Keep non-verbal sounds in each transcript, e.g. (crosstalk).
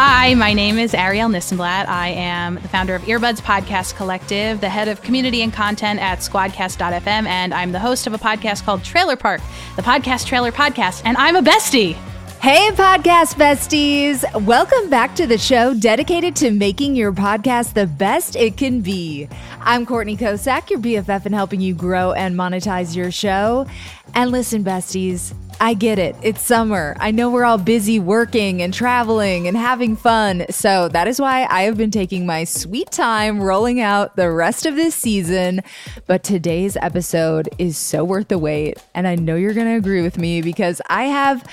Hi, my name is Arielle Nissenblatt. I am the founder of Earbuds Podcast Collective, the head of community and content at squadcast.fm, and I'm the host of a podcast called Trailer Park, the podcast trailer podcast, and I'm a bestie. Hey, podcast besties! Welcome back to the show dedicated to making your podcast the best it can be. I'm Courtney Kocak, your BFF, and helping you grow and monetize your show. And listen, besties, I get it. It's summer. I know we're all busy working and traveling and having fun. So that is why I have been taking my sweet time rolling out the rest of this season. But today's episode is so worth the wait. And I know you're going to agree with me because I have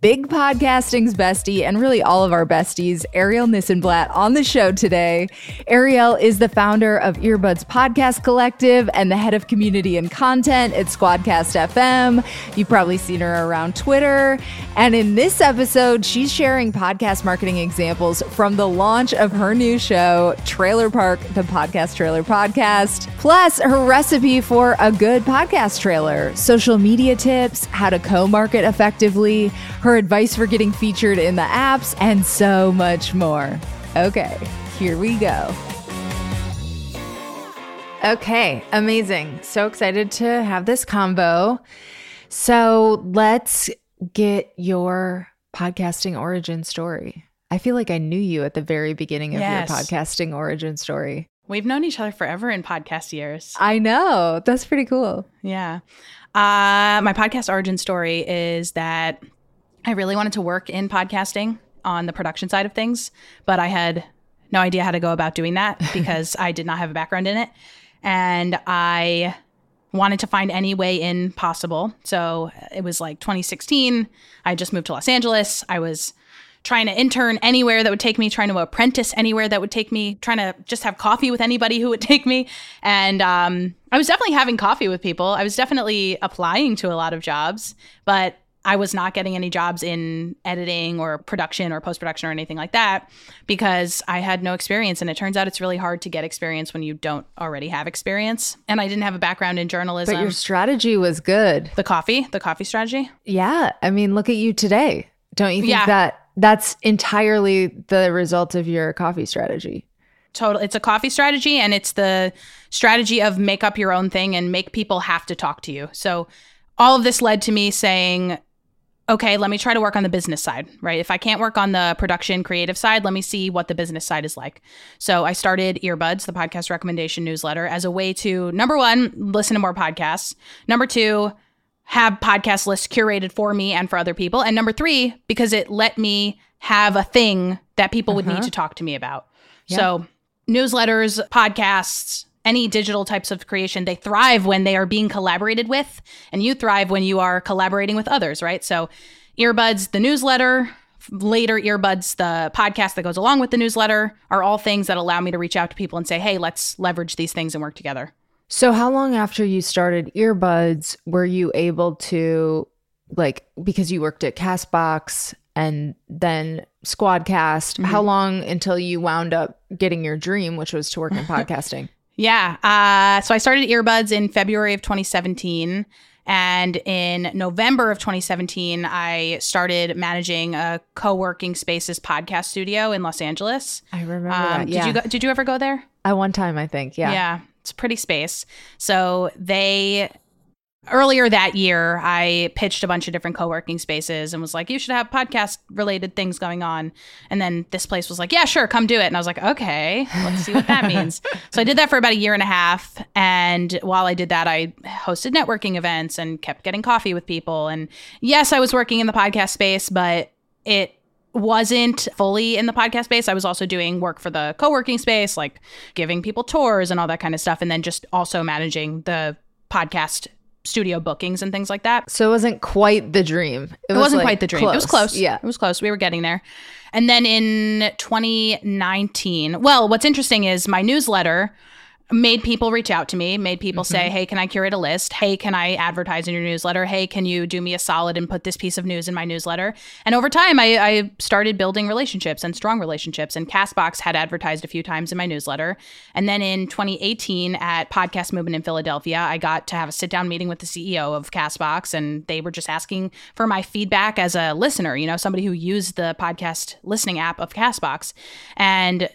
big podcasting's bestie and really all of our besties, Arielle Nissenblatt, on the show today. Arielle is the founder of Earbuds Podcast Collective and the head of community and content at Squadcast FM. You've probably seen her around Twitter. And in this episode, she's sharing podcast marketing examples from the launch of her new show, Trailer Park, the podcast trailer podcast, plus her recipe for a good podcast trailer, social media tips, how to co market effectively, her advice for getting featured in the apps, and so much more. Okay, here we go. Okay, amazing. So excited to have this combo. So let's get your podcasting origin story. I feel like I knew you at the very beginning of Yes. your podcasting origin story. We've known each other forever in podcast years. I know. That's pretty cool. Yeah. Uh, my podcast origin story is that I really wanted to work in podcasting on the production side of things, but I had no idea how to go about doing that (laughs) because I did not have a background in it. And I wanted to find any way in possible. So it was like 2016. I just moved to Los Angeles. I was trying to intern anywhere that would take me, trying to apprentice anywhere that would take me, trying to just have coffee with anybody who would (laughs) take me. And um, I was definitely having coffee with people. I was definitely applying to a lot of jobs, but I was not getting any jobs in editing or production or post production or anything like that because I had no experience. And it turns out it's really hard to get experience when you don't already have experience. And I didn't have a background in journalism. But your strategy was good. the coffee, the coffee strategy. Yeah. I mean, look at you today. Don't you think Yeah. that that's entirely the result of your coffee strategy? total it's a coffee strategy and it's the strategy of make up your own thing and make people have to talk to you so all of this led to me saying okay let me try to work on the business side right? If i can't work on the production creative side let me see what the business side is like. So i started earbuds the podcast recommendation newsletter as a way to number one listen to more podcasts. Number two have podcast lists curated for me and for other people. And number three because it let me have a thing that people would need uh-huh. to talk to me about. So newsletters, podcasts, any digital types of creation, they thrive when they are being collaborated with, and you thrive when you are collaborating with others, right? So, earbuds, the newsletter, later earbuds, the podcast that goes along with the newsletter are all things that allow me to reach out to people and say, hey, let's leverage these things and work together. So, how long after you started earbuds were you able to, like, because you worked at Castbox and then Squadcast, how mm-hmm. long until you wound up getting your dream, which was to work in (laughs) podcasting? Yeah. Uh, so I started earbuds in February of 2017. And in November of 2017, I started managing a co working spaces podcast studio in Los Angeles. I remember Um, that. did Yeah. you go, did you ever go there? At one time, I think. Yeah. Yeah, it's a pretty space. So they earlier that year, I pitched a bunch of different co-working spaces and was like, "You should have podcast related things going on." And then this place was like, "Yeah, sure, come do it." And I was like, "Okay, let's see what that means." (laughs) so I did that for about a year and a half, and while I did that, I hosted networking events and kept getting coffee with people. And yes, I was working in the podcast space, but it wasn't fully in the podcast space. I was also doing work for the co-working space, like giving people tours and all that kind of stuff, and then just also managing the podcast studio bookings and things like that. So it wasn't quite the dream. It, was, wasn't like, quite the dream. It was close. Yeah. It was close. We were getting there. And then in 2019, well, what's interesting is my newsletter made people reach out to me, made people say, mm-hmm. Hey, can I curate a list? Hey, can I advertise in your newsletter? Hey, can you do me a solid and put this piece of news in my newsletter? And over time, I, I started building relationships and strong relationships. And Castbox had advertised a few times in my newsletter. And then in 2018 at Podcast Movement in Philadelphia, I got to have a sit down meeting with the CEO of Castbox. And they were just asking for my feedback as a listener, you know, somebody who used the podcast listening app of Castbox. And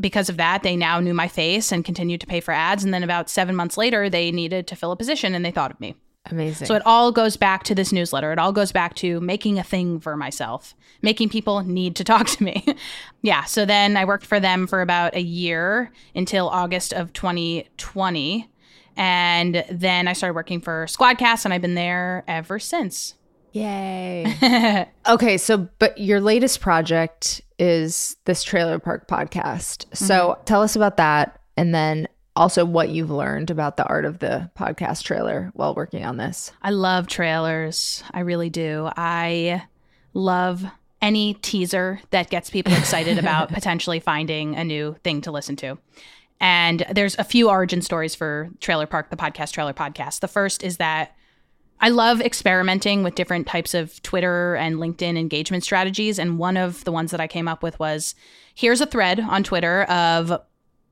because of that, they now knew my face and continued to pay for ads. And then about seven months later, they needed to fill a position and they thought of me. Amazing. So it all goes back to this newsletter. It all goes back to making a thing for myself, making people need to (laughs) talk to me. yeah. So then I worked for them for about a year until August of 2020. And then I started working for Squadcast and I've been there ever since. Yay. (laughs) okay, so but your latest project is this Trailer Park podcast. So Mm-hmm. tell us about that and then also what you've learned about the art of the podcast trailer while working on this. I love trailers. I really do. I love any teaser that gets people excited about (laughs) potentially finding a new thing to listen to. And there's a few origin stories for Trailer Park, the podcast, Trailer Podcast. The first is that I love experimenting with different types of Twitter and LinkedIn engagement strategies. And one of the ones that I came up with was here's a thread on Twitter of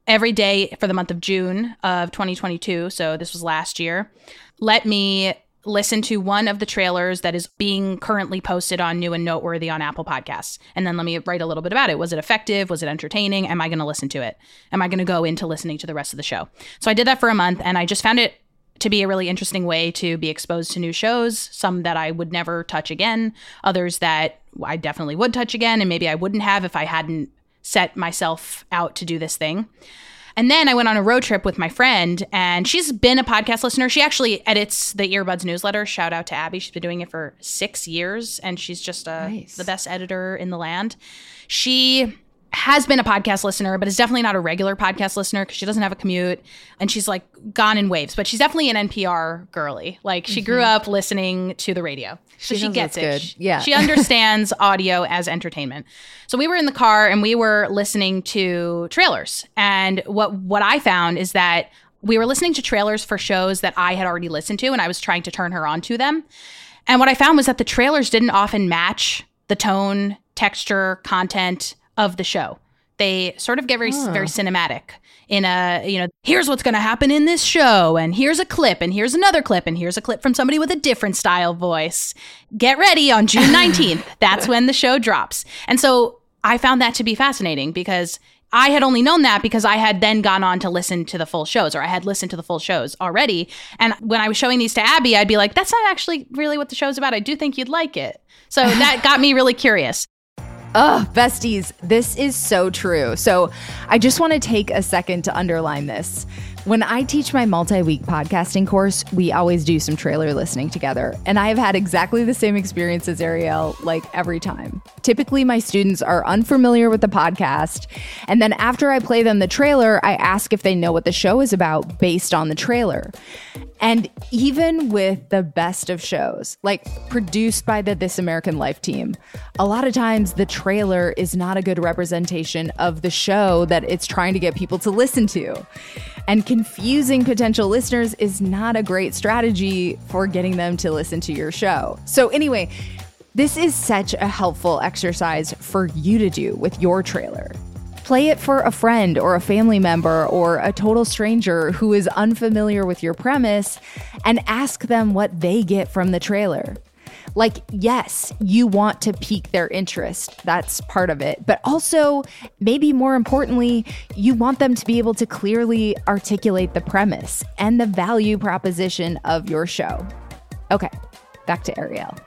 every day for the month of June of 2022. So this was last year. Let me listen to one of the trailers that is being currently posted on New and Noteworthy on Apple Podcasts. And then let me write a little bit about it. Was it effective? Was it entertaining? Am I going to listen to it? Am I going to go into listening to the rest of the show? So I did that for a month and I just found it to be a really interesting way to be exposed to new shows, some that I would never touch again, others that I definitely would touch again, and maybe I wouldn't have if I hadn't set myself out to do this thing. And then I went on a road trip with my friend, and she's been a podcast listener. She actually edits the Earbuds newsletter. Shout out to Abby. She's been doing it for six years, and she's just uh, Nice. the best editor in the land. She has been a podcast listener, but is definitely not a regular podcast listener because she doesn't have a commute and she's like gone in waves. But she's definitely an NPR girly. Like she grew mm-hmm. up listening to the radio. So She she, gets it. good. She- Yeah. She understands (laughs) audio as entertainment. So we were in the car and we were listening to trailers. And what what I found is that we were listening to trailers for shows that I had already listened to and I was trying to turn her on to them. And what I found was that the trailers didn't often match the tone, texture, content of the show. They sort of get very ah. very cinematic in a, you know, here's what's going to happen in this show and here's a clip and here's another clip and here's a clip from somebody with a different style voice. Get ready on June (laughs) 19th. That's when the show drops. And so I found that to be fascinating because I had only known that because I had then gone on to listen to the full shows or I had listened to the full shows already. And when I was showing these to Abby, I'd be like, that's not actually really what the show's about. I do think you'd like it. So that got me really curious. Oh, besties, this is so true. So I just want to take a second to underline this. When I teach my multi week podcasting course, we always do some trailer listening together. And I have had exactly the same experience as Arielle, like every time. Typically, my students are unfamiliar with the podcast. And then after I play them the trailer, I ask if they know what the show is about based on the trailer. And even with the best of shows, like produced by the This American Life team, a lot of times the is not a good representation of the show that it's trying to get people to listen to. And confusing potential listeners is not a great strategy for getting them to listen to your show. So, anyway, this is such a helpful exercise for you to do with your trailer. Play it for a friend or a family member or a total stranger who is unfamiliar with your premise and ask them what they get from the trailer. Like, yes, you want to pique their interest. That's part of it. But also, maybe more importantly, you want them to be able to clearly articulate the premise and the value proposition of your show. Okay, back to Arielle.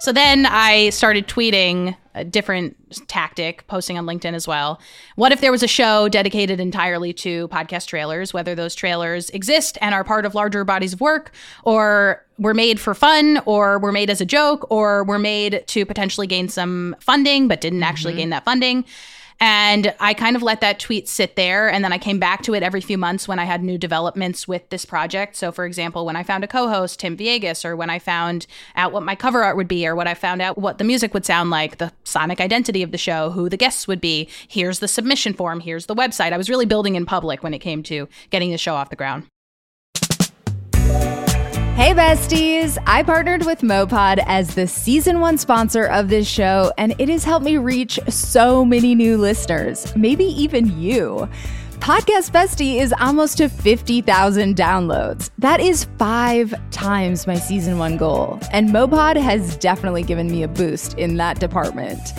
So then I started tweeting a different tactic, posting on LinkedIn as well. What if there was a show dedicated entirely to podcast trailers, whether those trailers exist and are part of larger bodies of work, or were made for fun, or were made as a joke, or were made to potentially gain some funding but didn't actually mm-hmm. gain that funding? And I kind of let that tweet sit there. And then I came back to it every few months when I had new developments with this project. So, for example, when I found a co host, Tim Viegas, or when I found out what my cover art would be, or what I found out what the music would sound like, the sonic identity of the show, who the guests would be, here's the submission form, here's the website. I was really building in public when it came to getting the show off the ground. Hey, besties! I partnered with Mopod as the season one sponsor of this show, and it has helped me reach so many new listeners, maybe even you. Podcast Bestie is almost to 50,000 downloads. That is five times my season one goal, and Mopod has definitely given me a boost in that department.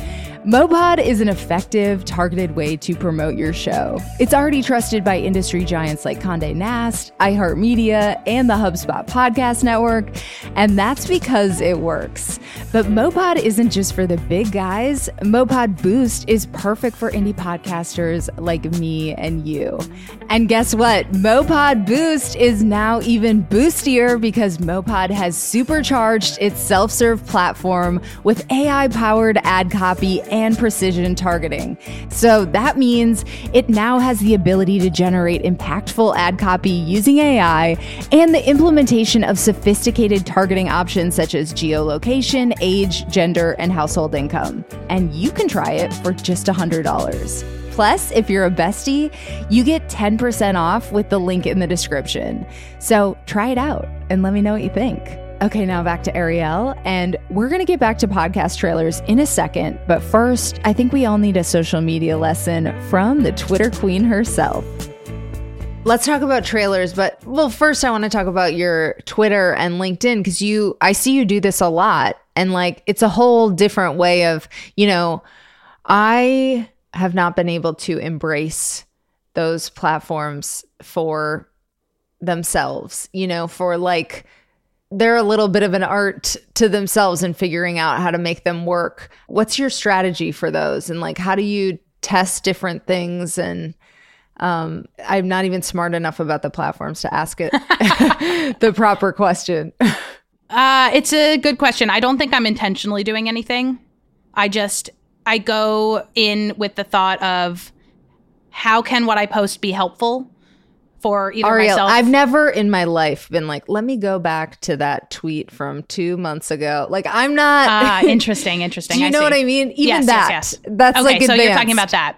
Mopod is an effective, targeted way to promote your show. It's already trusted by industry giants like Conde Nast, iHeartMedia, and the HubSpot Podcast Network, and that's because it works. But Mopod isn't just for the big guys. Mopod Boost is perfect for indie podcasters like me and you. And guess what? Mopod Boost is now even boostier because Mopod has supercharged its self serve platform with AI powered ad copy and precision targeting. So that means it now has the ability to generate impactful ad copy using AI and the implementation of sophisticated targeting options such as geolocation, age, gender, and household income. And you can try it for just $100. Plus, if you're a bestie, you get 10% off with the link in the description. So try it out and let me know what you think. Okay, now back to Arielle, and we're going to get back to podcast trailers in a second. But first, I think we all need a social media lesson from the Twitter queen herself. Let's talk about trailers, but well, first I want to talk about your Twitter and LinkedIn because you, I see you do this a lot, and like it's a whole different way of, you know, I have not been able to embrace those platforms for themselves, you know, for like they're a little bit of an art to themselves in figuring out how to make them work. What's your strategy for those? And like, how do you test different things? And um, I'm not even smart enough about the platforms to ask it (laughs) the proper question. (laughs) Uh, it's a good question. I don't think I'm intentionally doing anything. I just, I go in with the thought of how can what I post be helpful? For either Arielle, myself. I've never in my life been like, let me go back to that tweet from two months ago. Like, I'm not. Ah, (laughs) interesting, interesting. Do you I know see. what I mean? Even Yes, yes, that. yes. That's okay, like so you're talking about that.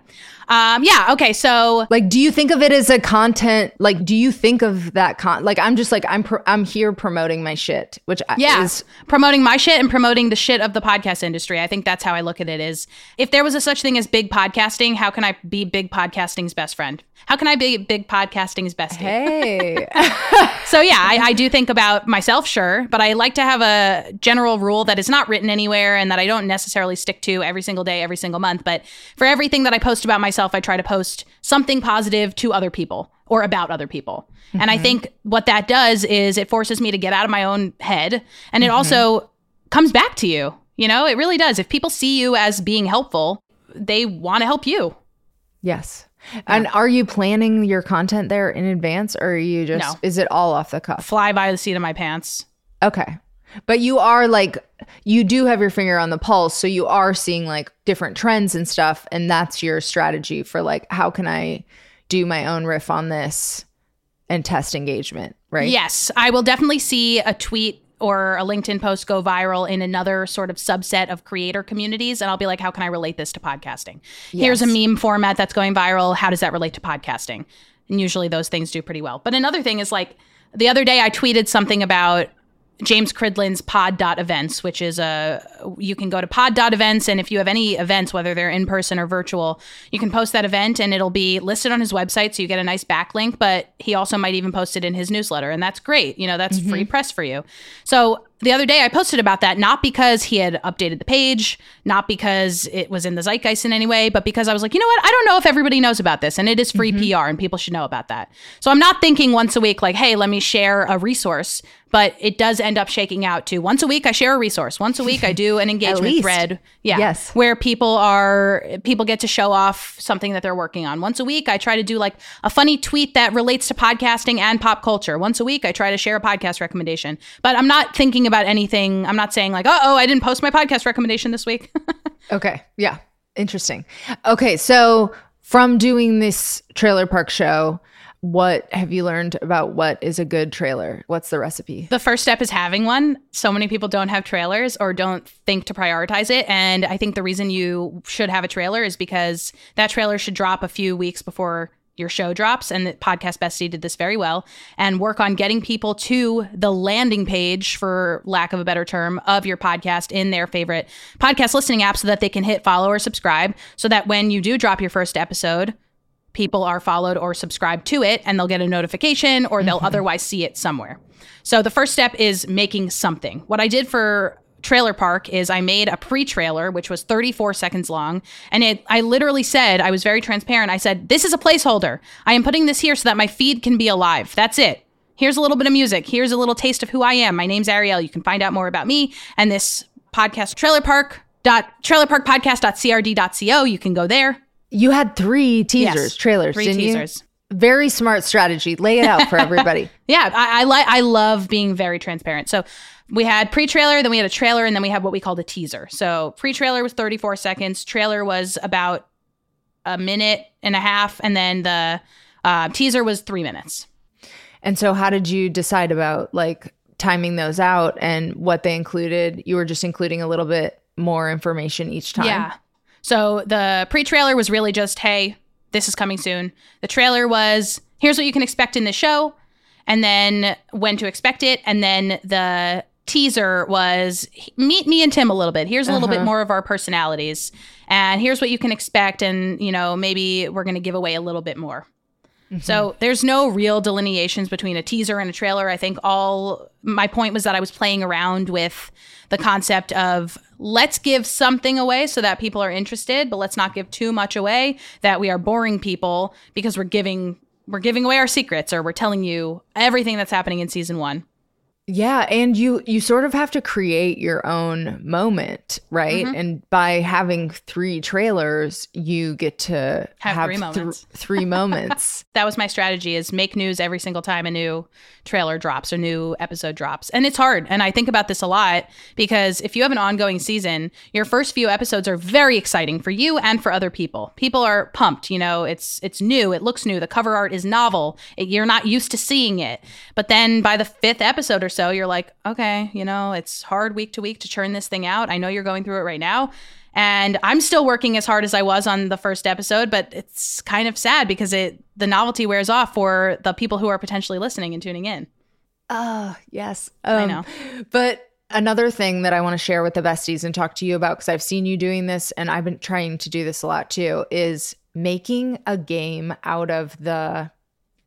Um, yeah. Okay. So Like, do you think of it as a content? Like, do you think of that con? Like, I'm just like, I'm pro- I'm here promoting my shit, which I- yeah, is promoting my shit and promoting the shit of the podcast industry. I think that's how I look at it. Is if there was a such thing as big podcasting, how can I be big podcasting's best friend? How can I be big podcasting's bestie? hey. (laughs) (laughs) So yeah, I, I do think about myself, sure, but I like to have a general rule that is not written anywhere and that I don't necessarily stick to every single day, every single month. But for everything that I post about myself, I try to post something positive to other people or about other people. And I mm-hmm. think what that does is it forces me to get out of my own head, and it mm-hmm. also comes back to you. You know, it really does. If people see you as being helpful, they want to help you. yes. And are you planning your content there in advance, or are you just? No. Is it all off the cuff? Fly by the seat of my pants. Okay. But you are like, you do have your finger on the pulse. So you are seeing like different trends and stuff. And that's your strategy for like, how can I do my own riff on this and test engagement, right? Yes, I will definitely see a tweet or a LinkedIn post go viral in another sort of subset of creator communities. And I'll be like, how can I relate this to podcasting? Here's a meme format that's going viral. How does that relate to podcasting? And usually those things do pretty well. But another thing is like the other day I tweeted something about James Cridland's pod.events, which is a you can go to pod.events and if you have any events, whether they're in person or virtual, you can post that event and it'll be listed on his website so you get a nice backlink, but he also might even post it in his newsletter and that's great. You know, that's mm-hmm. free press for you. So the other day I posted about that not because he had updated the page, not because it was in the zeitgeist in any way, but because I was like, you know what? I don't know if everybody knows about this and it is free mm-hmm. PR and people should know about that. So I'm not thinking once a week like, hey, let me share a resource, but it does end up shaking out to once a week I share a resource. Once a week I do an (laughs) engagement thread. Yeah. Yes. Where people are people get to show off something that they're working on. Once a week I try to do like a funny tweet that relates to podcasting and pop culture. Once a week I try to share a podcast recommendation. But I'm not thinking about anything. I'm not saying like, "Oh, I didn't post my podcast recommendation this week." (laughs) Okay. Yeah. Interesting. Okay, so from doing this trailer park show, what have you learned about what is a good trailer? What's the recipe? The first step is having one. So many people don't have trailers or don't think to prioritize it. And I think the reason you should have a trailer is because that trailer should drop a few weeks before your show drops. And the podcast bestie did this very well and work on getting people to the landing page, for lack of a better term, of your podcast in their favorite podcast listening app so that they can hit follow or subscribe. So that when you do drop your first episode, people are followed or subscribed to it and they'll get a notification or they'll mm-hmm. otherwise see it somewhere. So the first step is making something. What I did for Trailer Park is I made a pre-trailer which was 34 seconds long and it I literally said I was very transparent. I said this is a placeholder. I am putting this here so that my feed can be alive. That's it. Here's a little bit of music. Here's a little taste of who I am. My name's Arielle. You can find out more about me and this podcast Trailer Park dot trailerparkpodcast.crd.co. You can go there. You had three teasers, yes, trailers, three teasers. You? Very smart strategy. Lay it out for (laughs) everybody. yeah, I, I like. I love being very transparent. So we had pre-trailer, then we had a trailer, and then we had what we called a teaser. So pre-trailer was 34 seconds. Trailer was about a minute and a half, and then the uh, teaser was three minutes. And so, how did you decide about like timing those out and what they included? You were just including a little bit more information each time. Yeah. So the pre trailer was really just, hey, this is coming soon. The trailer was, here's what you can expect in the show, and then when to expect it. And then the teaser was, meet me and Tim a little bit. Here's a little uh-huh. bit more of our personalities, and here's what you can expect. And, you know, maybe we're going to give away a little bit more. Mm-hmm. So there's no real delineations between a teaser and a trailer. I think all my point was that I was playing around with the concept of let's give something away so that people are interested, but let's not give too much away that we are boring people because we're giving we're giving away our secrets or we're telling you everything that's happening in season 1. Yeah, and you you sort of have to create your own moment, right? Mm-hmm. And by having three trailers, you get to have, have three moments. Th- (laughs) three moments. that was my strategy: is make news every single time a new trailer drops or new episode drops, and it's hard. And I think about this a lot because if you have an ongoing season, your first few episodes are very exciting for you and for other people. People are pumped. You know, it's it's new, it looks new, the cover art is novel. It, you're not used to seeing it, but then by the fifth episode or so, you're like, okay, you know, it's hard week to week to churn this thing out. I know you're going through it right now. And I'm still working as hard as I was on the first episode, but it's kind of sad because it the novelty wears off for the people who are potentially listening and tuning in. Oh, yes. Um, I know. But another thing that I want to share with the besties and talk to you about because I've seen you doing this and I've been trying to do this a lot too is making a game out of the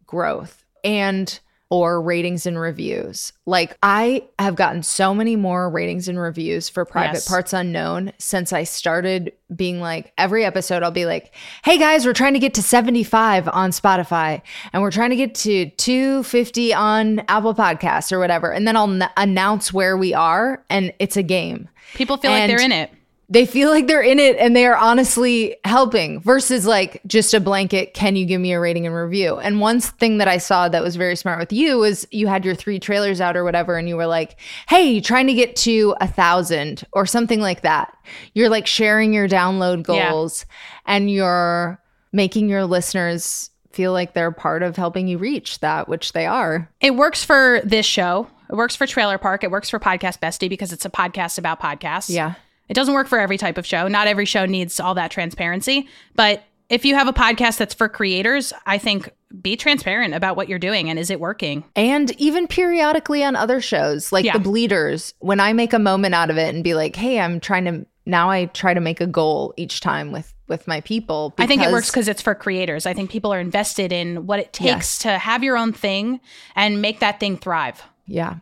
growth. And or ratings and reviews. Like I have gotten so many more ratings and reviews for Private yes. Parts Unknown since I started being like every episode I'll be like, "Hey guys, we're trying to get to 75 on Spotify and we're trying to get to 250 on Apple Podcasts or whatever." And then I'll n- announce where we are and it's a game. People feel and like they're in it they feel like they're in it and they are honestly helping versus like just a blanket can you give me a rating and review? And one thing that i saw that was very smart with you was you had your three trailers out or whatever and you were like hey trying to get to a thousand or something like that. You're like sharing your download goals yeah. and you're making your listeners feel like they're part of helping you reach that which they are. It works for this show. It works for trailer park. It works for podcast bestie because it's a podcast about podcasts. Yeah it doesn't work for every type of show. Not every show needs all that transparency. But if you have a podcast that's for creators, I think be transparent about what you're doing and is it working? And even periodically on other shows, like yeah. The Bleeders, when I make a moment out of it and be like, hey, I'm trying to now I try to make a goal each time with with my people. I think it works because it's for creators. I think people are invested in what it takes yes. to have your own thing and make that thing thrive. Yeah.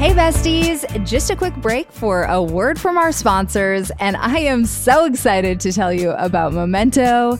Hey, besties! Just a quick break for a word from our sponsors, and I am so excited to tell you about Momento.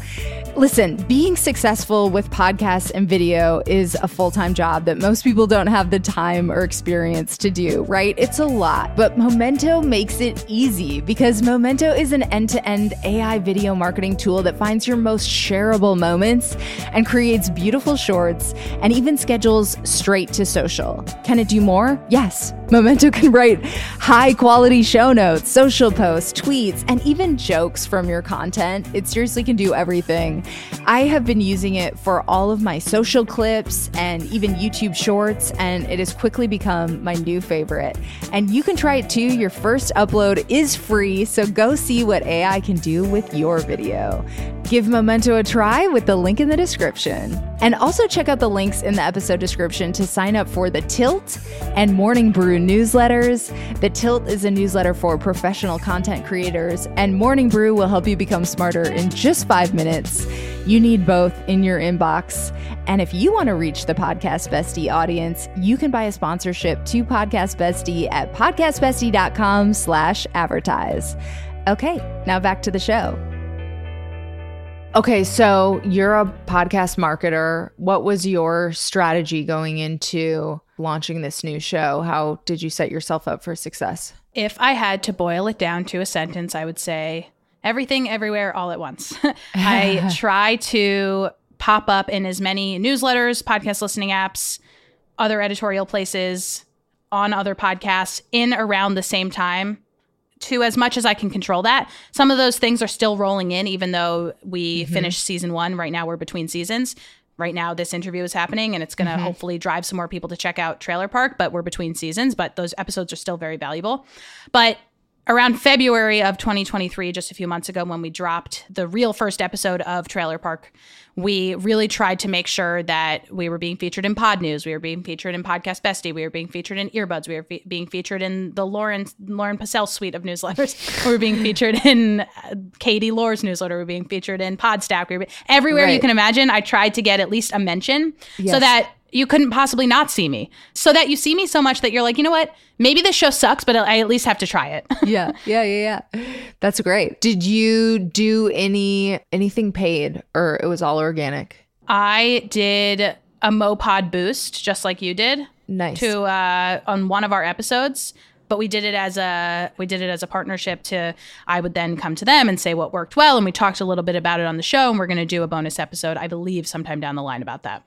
Listen, being successful with podcasts and video is a full time job that most people don't have the time or experience to do, right? It's a lot, but Momento makes it easy because Momento is an end to end AI video marketing tool that finds your most shareable moments and creates beautiful shorts and even schedules straight to social. Can it do more? Yes. Thanks. Memento can write high quality show notes, social posts, tweets, and even jokes from your content. It seriously can do everything. I have been using it for all of my social clips and even YouTube shorts, and it has quickly become my new favorite. And you can try it too. Your first upload is free, so go see what AI can do with your video. Give Memento a try with the link in the description. And also check out the links in the episode description to sign up for the Tilt and Morning Brew newsletters. The Tilt is a newsletter for professional content creators, and Morning Brew will help you become smarter in just five minutes. You need both in your inbox. And if you want to reach the Podcast Bestie audience, you can buy a sponsorship to Podcast Bestie at podcastbestie.com slash advertise. Okay, now back to the show. Okay, so you're a podcast marketer. What was your strategy going into launching this new show? How did you set yourself up for success? If I had to boil it down to a sentence, I would say everything, everywhere, all at once. (laughs) I (laughs) try to pop up in as many newsletters, podcast listening apps, other editorial places, on other podcasts in around the same time to as much as I can control that. Some of those things are still rolling in, even though we mm-hmm. finished season one. Right now, we're between seasons. Right now, this interview is happening, and it's going to mm-hmm. hopefully drive some more people to check out Trailer Park. But we're between seasons, but those episodes are still very valuable. But around February of 2023, just a few months ago, when we dropped the real first episode of Trailer Park, we really tried to make sure that we were being featured in Podnews, we were being featured in Podcast Bestie, we were being featured in Earbuds, we were fe- being featured in the Lauren Lauren Passell suite of newsletters, (laughs) we were being featured in uh, Katie Lore's newsletter, we were being featured in Podstack, we were be- everywhere right. you can imagine. I tried to get at least a mention yes. so that you couldn't possibly not see me. So that you see me so much that you're like, you know what? Maybe this show sucks, but I at least have to try it. (laughs) yeah, yeah, yeah, yeah. That's great. Did you do any anything paid, or it was all organic? I did a Mopod boost, just like you did. Nice. To uh, on one of our episodes, but we did it as a we did it as a partnership to I would then come to them and say what worked well and we talked a little bit about it on the show and we're going to do a bonus episode I believe sometime down the line about that.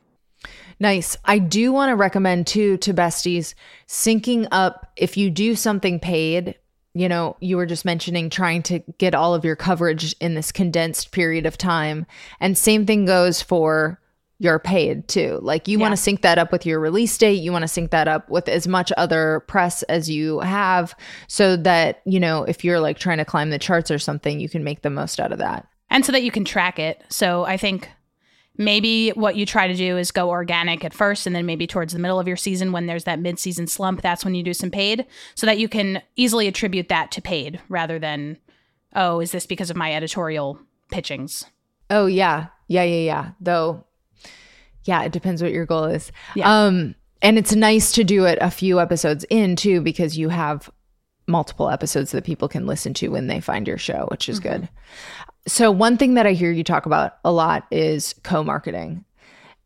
Nice. I do want to recommend too to besties syncing up if you do something paid. You know, you were just mentioning trying to get all of your coverage in this condensed period of time. And same thing goes for your paid too. Like you yeah. want to sync that up with your release date. You want to sync that up with as much other press as you have so that, you know, if you're like trying to climb the charts or something, you can make the most out of that. And so that you can track it. So I think maybe what you try to do is go organic at first and then maybe towards the middle of your season when there's that mid-season slump that's when you do some paid so that you can easily attribute that to paid rather than oh is this because of my editorial pitchings? Oh yeah. Yeah yeah yeah. Though yeah it depends what your goal is. Yeah. um and it's nice to do it a few episodes in too because you have multiple episodes that people can listen to when they find your show which is mm-hmm. good so, one thing that I hear you talk about a lot is co marketing.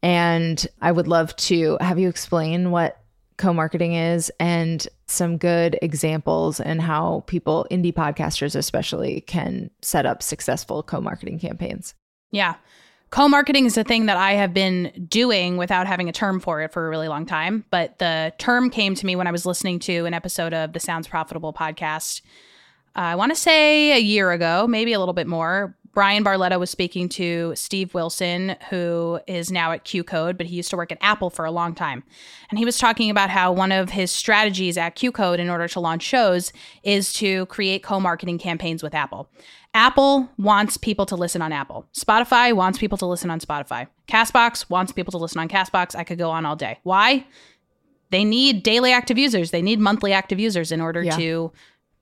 And I would love to have you explain what co marketing is and some good examples and how people, indie podcasters especially, can set up successful co marketing campaigns. Yeah. Co marketing is a thing that I have been doing without having a term for it for a really long time. But the term came to me when I was listening to an episode of the Sounds Profitable podcast I want to say a year ago, maybe a little bit more. Bryan Barletta was speaking to Steve Wilson, who is now at Q Code, but he used to work at Apple for a long time. And he was talking about how one of his strategies at Q Code in order to launch shows is to create co marketing campaigns with Apple. Apple wants people to listen on Apple. Spotify wants people to listen on Spotify. Castbox wants people to listen on Castbox. I could go on all day. Why? They need daily active users, they need monthly active users in order yeah. to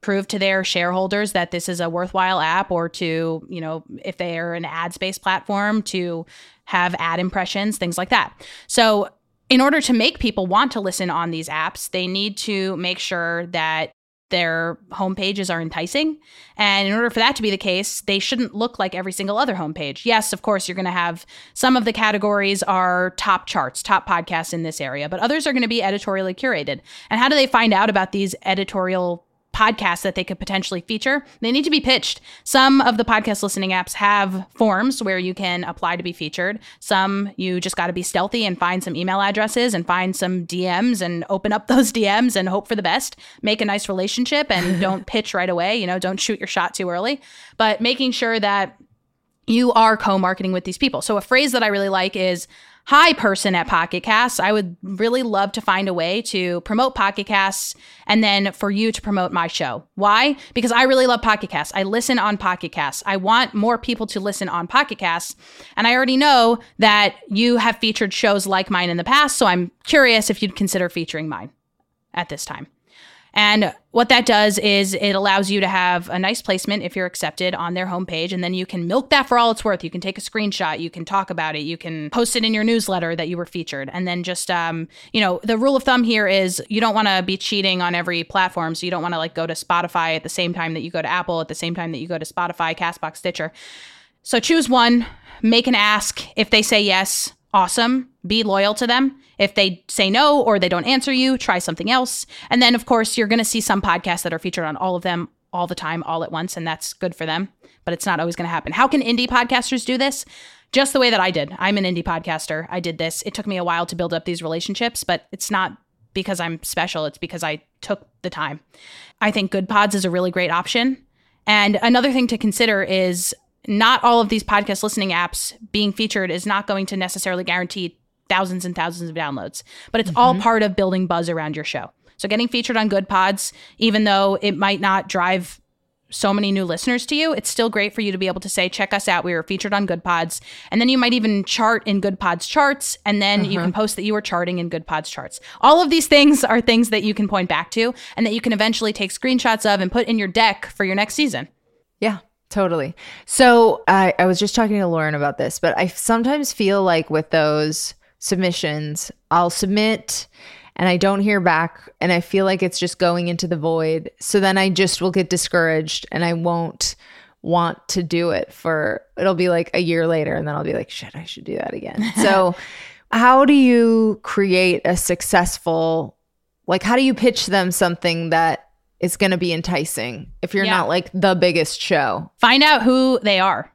prove to their shareholders that this is a worthwhile app or to, you know, if they are an ad space platform to have ad impressions, things like that. So, in order to make people want to listen on these apps, they need to make sure that their homepages are enticing. And in order for that to be the case, they shouldn't look like every single other homepage. Yes, of course, you're going to have some of the categories are top charts, top podcasts in this area, but others are going to be editorially curated. And how do they find out about these editorial podcasts that they could potentially feature, they need to be pitched. Some of the podcast listening apps have forms where you can apply to be featured. Some you just got to be stealthy and find some email addresses and find some DMs and open up (laughs) those DMs and hope for the best. Make a nice relationship and (laughs) don't pitch right away. You know, don't shoot your shot too early. But making sure that you are co marketing with these people. So, a phrase that I really like is Hi, person at Pocket Casts. I would really love to find a way to promote Pocket Casts and then for you to promote my show. Why? Because I really love Pocket Casts. I listen on Pocket Casts. I want more people to listen on Pocket Casts. And I already know that you have featured shows like mine in the past. So I'm curious if you'd consider featuring mine at this time. And what that does is it allows you to have a nice placement if you're accepted on their homepage. And then you can milk that for all it's worth. You can take a screenshot, you can talk about it, you can post it in your newsletter that you were featured. And then just, um, you know, the rule of thumb here is you don't want to be cheating on every platform. So you don't want to like go to Spotify at the same time that you go to Apple, at the same time that you go to Spotify, Castbox, Stitcher. So choose one, make an ask. If they say yes, awesome. Be loyal to them. If they say no or they don't answer you, try something else. And then, of course, you're going to see some podcasts that are featured on all of them all the time, all at once, and that's good for them, but it's not always going to happen. How can indie podcasters do this? Just the way that I did. I'm an indie podcaster. I did this. It took me a while to build up these relationships, but it's not because I'm special, it's because I took the time. I think Goodpods is a really great option. And another thing to consider is not all of these podcast listening apps being featured is not going to necessarily guarantee thousands and thousands of downloads, but it's mm-hmm. all part of building buzz around your show. So getting featured on Goodpods, even though it might not drive so many new listeners to you, it's still great for you to be able to say, check us out. We were featured on Goodpods. And then you might even chart in Goodpods charts. And then uh-huh. you can post that you were charting in Goodpods charts. All of these things are things that you can point back to and that you can eventually take screenshots of and put in your deck for your next season. Yeah. Totally. So I, I was just talking to Lauren about this, but I sometimes feel like with those submissions, I'll submit and I don't hear back and I feel like it's just going into the void. So then I just will get discouraged and I won't want to do it for it'll be like a year later and then I'll be like shit, I should do that again. (laughs) so how do you create a successful like how do you pitch them something that is going to be enticing if you're yeah. not like the biggest show. Find out who they are.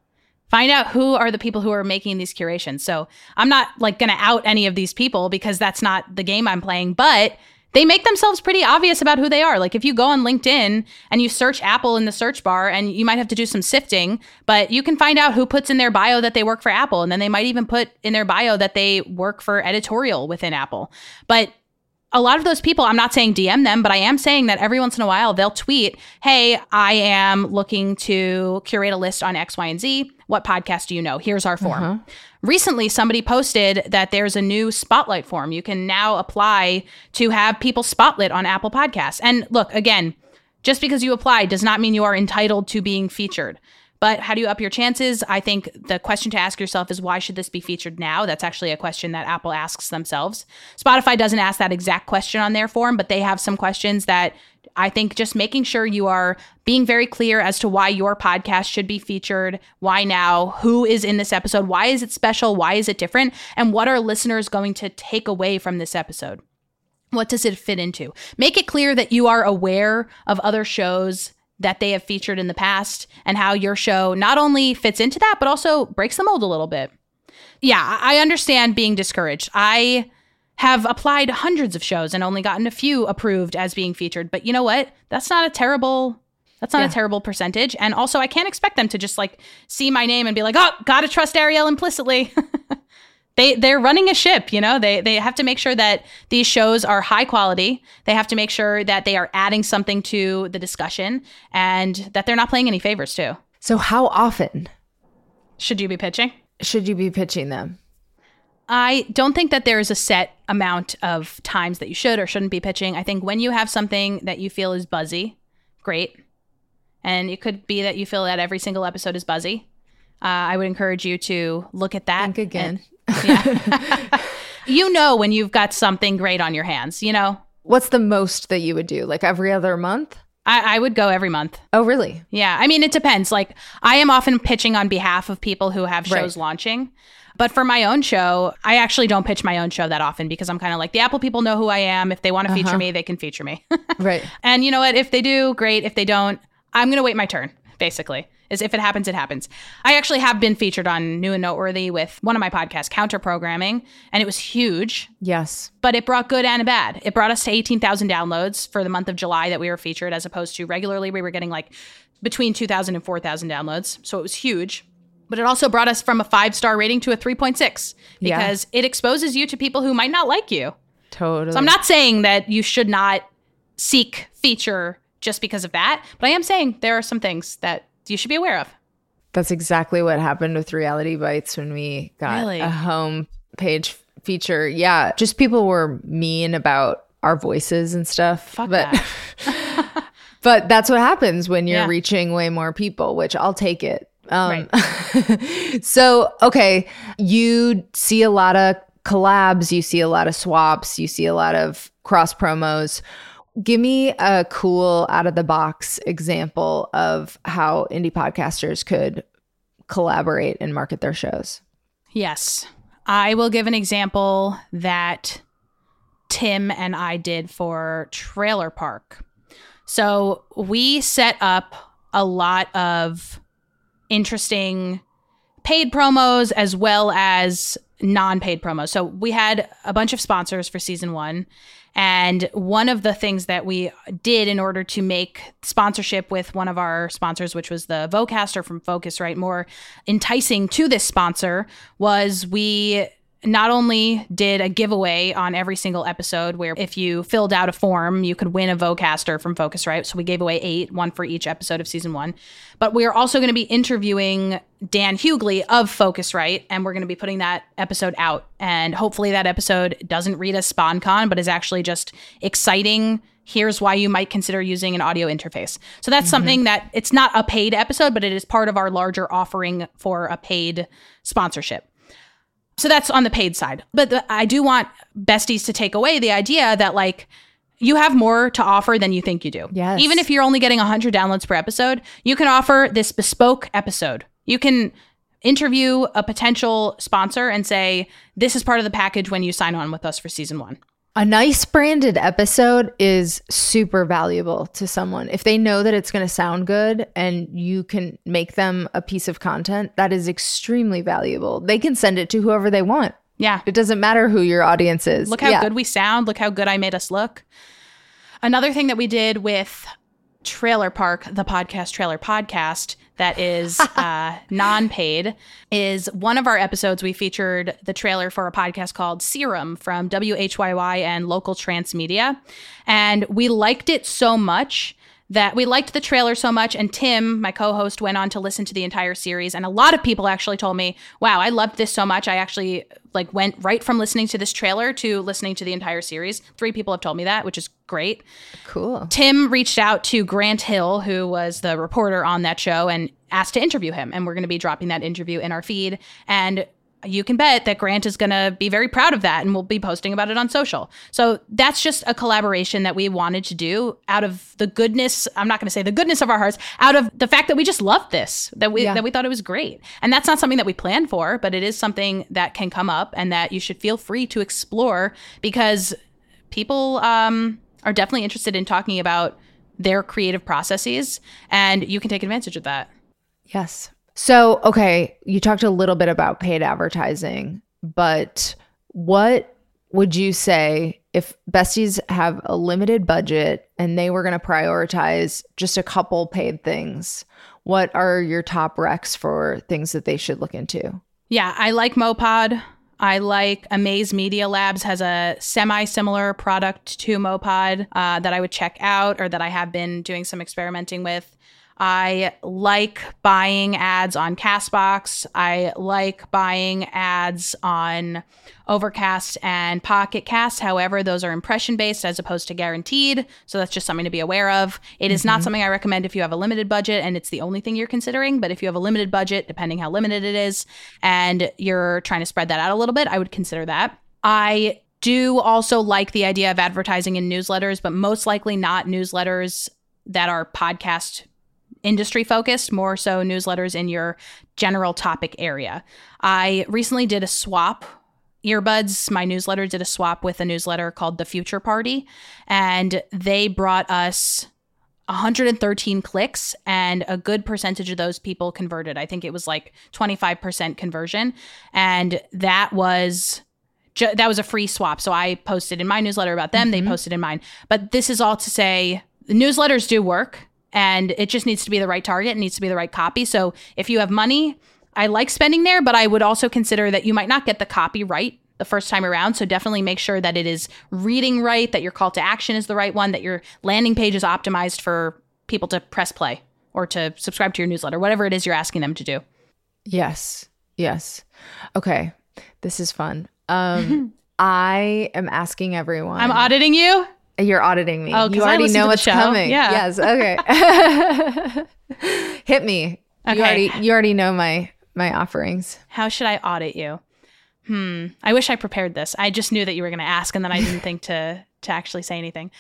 Find out who are the people who are making these curations. So I'm not like going to out any of these people because that's not the game I'm playing, but they make themselves pretty obvious about who they are. Like if you go on LinkedIn and you search Apple in the search bar, and you might have to do some sifting, but you can find out who puts in their bio that they work for Apple. And then they might even put in their bio that they work for editorial within Apple. But a lot of those people, I'm not saying DM them, but I am saying that every once in a while they'll tweet, Hey, I am looking to curate a list on X, Y, and Z. What podcast do you know? Here's our form. Uh-huh. Recently, somebody posted that there's a new spotlight form. You can now apply to have people spotlight on Apple Podcasts. And look, again, just because you apply does not mean you are entitled to being featured. But how do you up your chances? I think the question to ask yourself is why should this be featured now? That's actually a question that Apple asks themselves. Spotify doesn't ask that exact question on their form, but they have some questions that I think just making sure you are being very clear as to why your podcast should be featured, why now, who is in this episode, why is it special, why is it different, and what are listeners going to take away from this episode? What does it fit into? Make it clear that you are aware of other shows that they have featured in the past and how your show not only fits into that, but also breaks the mold a little bit. Yeah, I understand being discouraged. I have applied hundreds of shows and only gotten a few approved as being featured. But you know what? That's not a terrible that's not yeah. a terrible percentage. And also I can't expect them to just like see my name and be like, "Oh, got to trust Arielle implicitly." (laughs) they they're running a ship you know they they have to make sure that these shows are high quality they have to make sure that they are adding something to the discussion and that they're not playing any favors too so how often should you be pitching should you be pitching them I don't think that there is a set amount of times that you should or shouldn't be pitching. I think when you have something that you feel is buzzy, great. And it could be that you feel that every single episode is buzzy. Uh, I would encourage you to look at that. Think again. Yeah. (laughs) you know when you've got something great on your hands, you know? What's the most that you would do? Like every other month? I, I, would go every month. Oh, really? Yeah. I mean, it depends. Like, I am often pitching on behalf of people who have shows right. launching. But for my own show, I actually don't pitch my own show that often because I'm kind of like the Apple people know who I am. If they want to feature uh-huh. me, they can feature me. (laughs) Right. and you know what? If they do, great. If they don't, I'm going to wait my turn, basically. Is if it happens, it happens. I actually have been featured on New and Noteworthy with one of my podcasts, Counter Programming, and it was huge, Yes. but it brought good and bad. It brought us to 18,000 downloads for the month of July that we were featured, as opposed to regularly we were getting like between 2,000 and 4,000 downloads. So it was huge. But it also brought us from a five star rating to a 3.6 Yeah. because it exposes you to people who might not like you. Totally. So I'm not saying that you should not seek feature just because of that, but I am saying there are some things that you should be aware of. That's exactly what happened with Reality Bites when we got Really? a home page feature. Yeah, just people were mean about our voices and stuff. Fuck but that. (laughs) (laughs) but that's what happens when you're Yeah. reaching way more people, which I'll take it. Um, (laughs) so, okay, you see a lot of collabs, you see a lot of swaps, you see a lot of cross promos. Give me a cool out of the box example of how indie podcasters could collaborate and market their shows. Yes. I will give an example that Tim and I did for Trailer Park. So we set up a lot of interesting paid promos as well as non paid promos. So we had a bunch of sponsors for season one. And one of the things that we did in order to make sponsorship with one of our sponsors, which was the Vocaster from Focusrite, more enticing to this sponsor, was we not only did a giveaway on every single episode where if you filled out a form, you could win a Vocaster from Focusrite. So we gave away eight, one for each episode of season one. But we are also going to be interviewing Dan Hughley of Focusrite, and we're going to be putting that episode out. And hopefully that episode doesn't read as sponcon, but is actually just exciting. Here's why you might consider using an audio interface. So that's mm-hmm. something that it's not a paid episode, but it is part of our larger offering for a paid sponsorship. So that's on the paid side. But the, I do want besties to take away the idea that like you have more to offer than you think you do. Yes. Even if you're only getting 100 downloads per episode, you can offer this bespoke episode. You can interview a potential sponsor and say, this is part of the package when you sign on with us for season one. A nice branded episode is super valuable to someone. If they know that it's going to sound good and you can make them a piece of content, that is extremely valuable. They can send it to whoever they want. Yeah. It doesn't matter who your audience is. Look how Yeah. good we sound. Look how good I made us look. Another thing that we did with Trailer Park, the podcast Trailer Podcast, that is (laughs) uh, non paid, is one of our episodes. We featured the trailer for a podcast called Serum from WHYY and local transmedia. And we liked it so much that we liked the trailer so much and tim my co-host went on to listen to the entire series and a lot of people actually told me wow i loved this so much i actually like went right from listening to this trailer to listening to the entire series three people have told me that which is great Cool. tim reached out to grant hill who was the reporter on that show and asked to interview him and we're going to be dropping that interview in our feed and you can bet that Grant is going to be very proud of that and we'll be posting about it on social. So that's just a collaboration that we wanted to do out of the goodness, I'm not going to say the goodness of our hearts, out of the fact that we just loved this, that we Yeah. that we thought it was great. And that's not something that we planned for, but it is something that can come up and that you should feel free to explore because people um, are definitely interested in talking about their creative processes and you can take advantage of that. Yes. So, okay, you talked a little bit about paid advertising, but what would you say if besties have a limited budget and they were going to prioritize just a couple paid things? What are your top recs for things that they should look into? Yeah, I like Mopod. I like Amaze Media Labs has a semi similar product to Mopod uh, that I would check out or that I have been doing some experimenting with. I like buying ads on Castbox. I like buying ads on Overcast and Pocket Cast. However, those are impression based as opposed to guaranteed. So that's just something to be aware of. It is not mm-hmm. something I recommend if you have a limited budget and it's the only thing you're considering. But if you have a limited budget, depending how limited it is, and you're trying to spread that out a little bit, I would consider that. I do also like the idea of advertising in newsletters, but most likely not newsletters that are podcast industry focused, more so newsletters in your general topic area. I recently did a swap earbuds. My newsletter did a swap with a newsletter called the future party and they brought us 113 clicks and a good percentage of those people converted. I think it was like 25% conversion and that was ju- that was a free swap. So i posted in my newsletter about them. They mm-hmm. posted in mine. But this is all to say the newsletters do work and it just needs to be the right target it needs to be the right copy so if you have money I like spending there, but I would also consider that you might not get the copy right the first time around. So definitely make sure that it is reading right, that your call to action is the right one, that your landing page is optimized for people to press play or to subscribe to your newsletter, whatever it is you're asking them to do. Yes. Yes. Okay. This is fun. Um, (laughs) I am asking everyone. I'm auditing you. You're auditing me. Oh, you already know what's show. coming. Yeah. Yes. Okay. (laughs) Hit me. You Okay. already you already know my my offerings. How should I audit you? Hmm. I wish I prepared this. I just knew that you were going to ask, and then I didn't think to to actually say anything.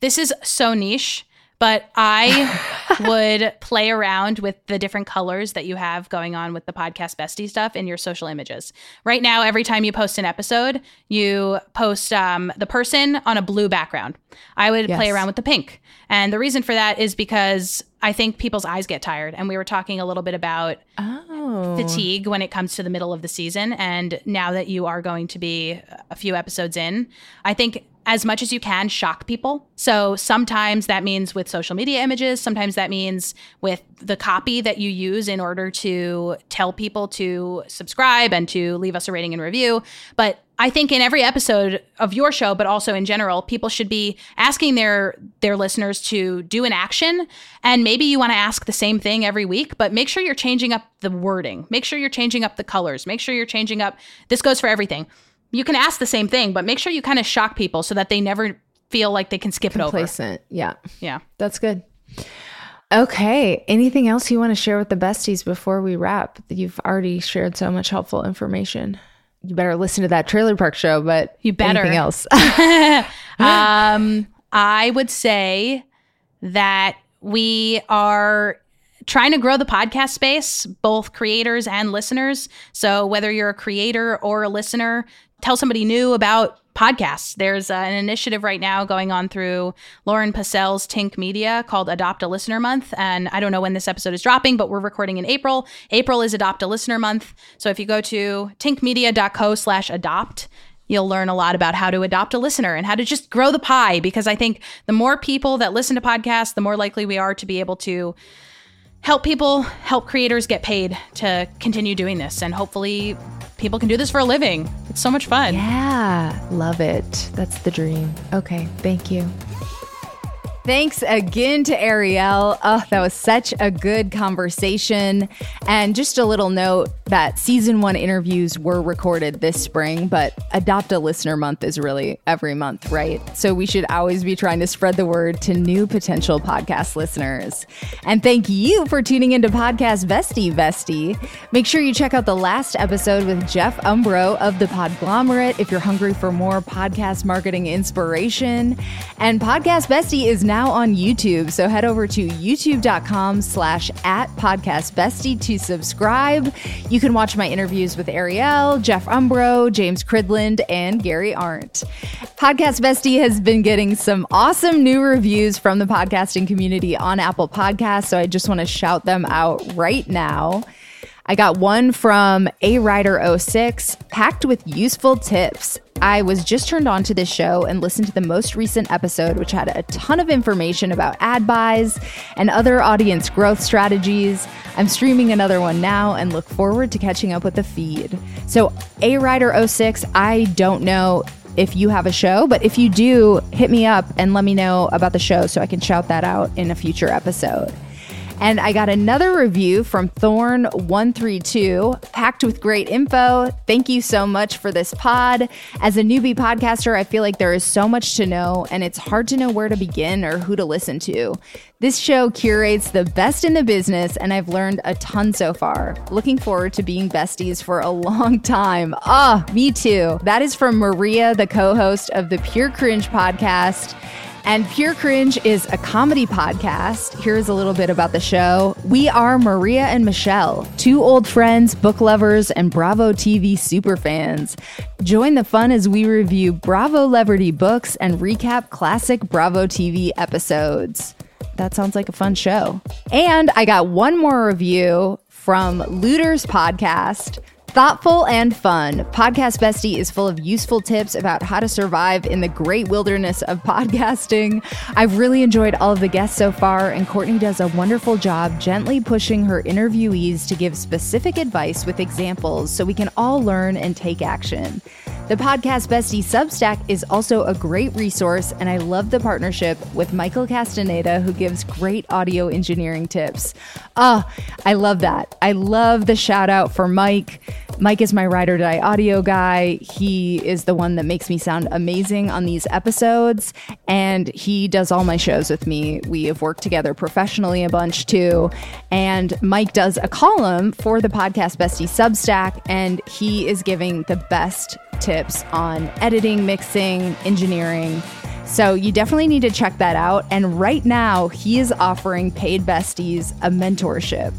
This is so niche, but I (laughs) would play around with the different colors that you have going on with the podcast bestie stuff in your social images. Right now, every time you post an episode, you post um, the person on a blue background. I would play around with the pink, and the reason for that is because I think people's eyes get tired, and we were talking a little bit about Oh. fatigue when it comes to the middle of the season. And now that you are going to be a few episodes in, I think as much as you can shock people. So sometimes that means with social media images, sometimes that means with the copy that you use in order to tell people to subscribe and to leave us a rating and review. But I think in every episode of your show, but also in general, people should be asking their their listeners to do an action. And maybe you want to ask the same thing every week, but make sure you're changing up the wording. Make sure you're changing up the colors. Make sure you're changing up. This goes for everything. You can ask the same thing, but make sure you kind of shock people so that they never feel like they can skip it over. Complacent. Yeah. Yeah. That's good. Okay. Anything else you want to share with the besties before we wrap? You've already shared so much helpful information. You better listen to that trailer park show, but You better. anything else? (laughs) (laughs) um, I would say that we are trying to grow the podcast space, both creators and listeners. So whether you're a creator or a listener, tell somebody new about podcasts. There's uh, an initiative right now going on through Lauren Passell's Tink Media called Adopt a Listener Month. And I don't know when this episode is dropping, but we're recording in April. April is Adopt a Listener Month. So if you go to tinkmedia.co slash adopt, you'll learn a lot about how to adopt a listener and how to just grow the pie because I think the more people that listen to podcasts, the more likely we are to be able to help people, help creators get paid to continue doing this. And hopefully people can do this for a living. It's so much fun. yeah. Love it. That's the dream. Okay. Thank you. Thanks again to Arielle. Oh, that was such a good conversation. And just a little note that season one interviews were recorded this spring, but Adopt a Listener Month is really every month, right? So we should always be trying to spread the word to new potential podcast listeners. And thank you for tuning into Podcast Bestie Bestie. Make sure you check out the last episode with Jeff Umbro of The Podglomerate if you're hungry for more podcast marketing inspiration. And Podcast Bestie is now on YouTube, so head over to youtube.com slash at podcast bestie to subscribe. You can watch my interviews with Arielle, Jeff Umbro, James Cridland, and Gary Arndt. Podcast Bestie has been getting some awesome new reviews from the podcasting community on Apple Podcasts, so I just want to shout them out right now. I got one from A Rider 06, packed with useful tips. I was just turned on to this show and listened to the most recent episode, which had a ton of information about ad buys and other audience growth strategies. I'm streaming another one now and look forward to catching up with the feed. So, A Rider 06, I don't know if you have a show, but if you do, hit me up and let me know about the show so I can shout that out in a future episode. And I got another review from Thorn132, packed with great info. Thank you so much for this pod. As a newbie podcaster, I feel like there is so much to know, and it's hard to know where to begin or who to listen to. This show curates the best in the business, and I've learned a ton so far. Looking forward to being besties for a (laughs) long time. Ah, me too. That is from Maria, the co host of the Pure Cringe podcast. And Pure Cringe is a comedy podcast. Here's a little bit about the show. We are Maria and Michelle, two old friends, book lovers, and Bravo TV superfans. Join the fun as we review Bravolebrity books and recap classic Bravo TV episodes. That sounds like a fun show. And I got one more review from Looters Podcast. Thoughtful and fun. Podcast Bestie is full of useful tips about how to survive in the great wilderness of (laughs) podcasting. I've really enjoyed all of the guests so far, and Courtney does a wonderful job gently pushing her interviewees to give specific advice with examples so we can all learn and take action. The Podcast Bestie Substack is also a great resource, and I love the partnership with Michael Castañeda, who gives great audio engineering tips. Ah, oh, I love that. I love the shout out for Mike. Mike is my ride or die audio guy. He is the one that makes me sound amazing on these episodes, and he does all my shows with me. We have worked together professionally a bunch too. And Mike does a column for the Podcast Bestie Substack, and he is giving the best tips on editing, mixing, engineering. So you definitely need to check that out. And right now, he is offering paid besties a mentorship.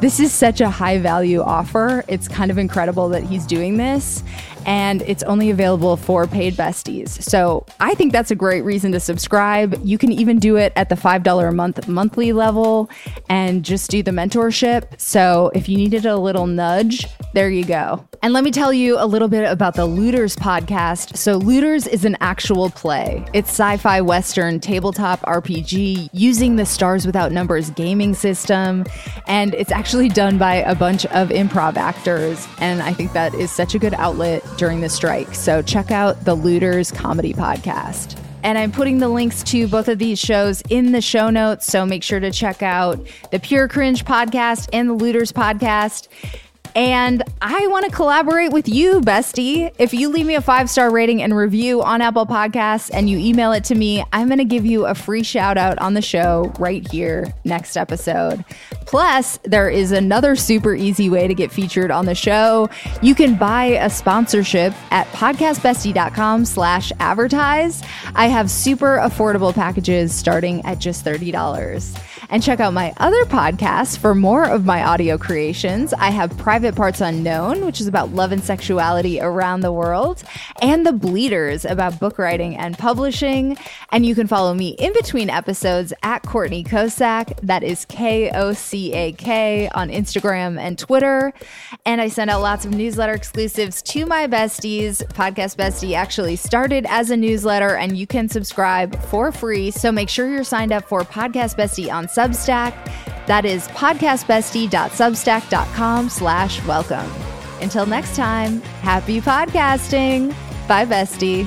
This is such a high value offer. It's kind of incredible that he's doing this and it's only available for paid besties. So I think that's a great reason to subscribe. You can even do it at the $5 a month monthly level and just do the mentorship. So if you needed a little nudge, there you go. And let me tell you a little bit about the Looters podcast. So, Looters is an actual play. It's sci fi Western tabletop RPG using the Stars Without Numbers gaming system. And it's actually done by a bunch of improv actors. And I think that is such a good outlet during the strike. So check out the Looters Comedy Podcast. And I'm putting the links to both of these shows in the show notes. So make sure to check out the Pure Cringe podcast and the Looters podcast. And I want to collaborate with you, bestie. If you leave me a five star rating and review on Apple Podcasts and you email it to me, I'm going to give you a free shout out on the show right here next episode. Plus, there is another super easy way to get featured on the show. You can buy a sponsorship at podcastbestie.com slash advertise. I have super affordable packages starting at just $30. And check out my other podcasts for more of my audio creations. I have Private Parts Unknown, which is about love and sexuality around the world, and The Bleeders about book writing and publishing. And you can follow me in between episodes at Courtney Kocak. That is K O C A K on Instagram and Twitter. And I send out lots of newsletter exclusives to my besties. Podcast Bestie actually started as a newsletter, and you can subscribe for free. So make sure you're signed up for Podcast Bestie on Substack. That is podcastbestie.substack.com slash welcome. Until next time, happy podcasting. Bye, bestie.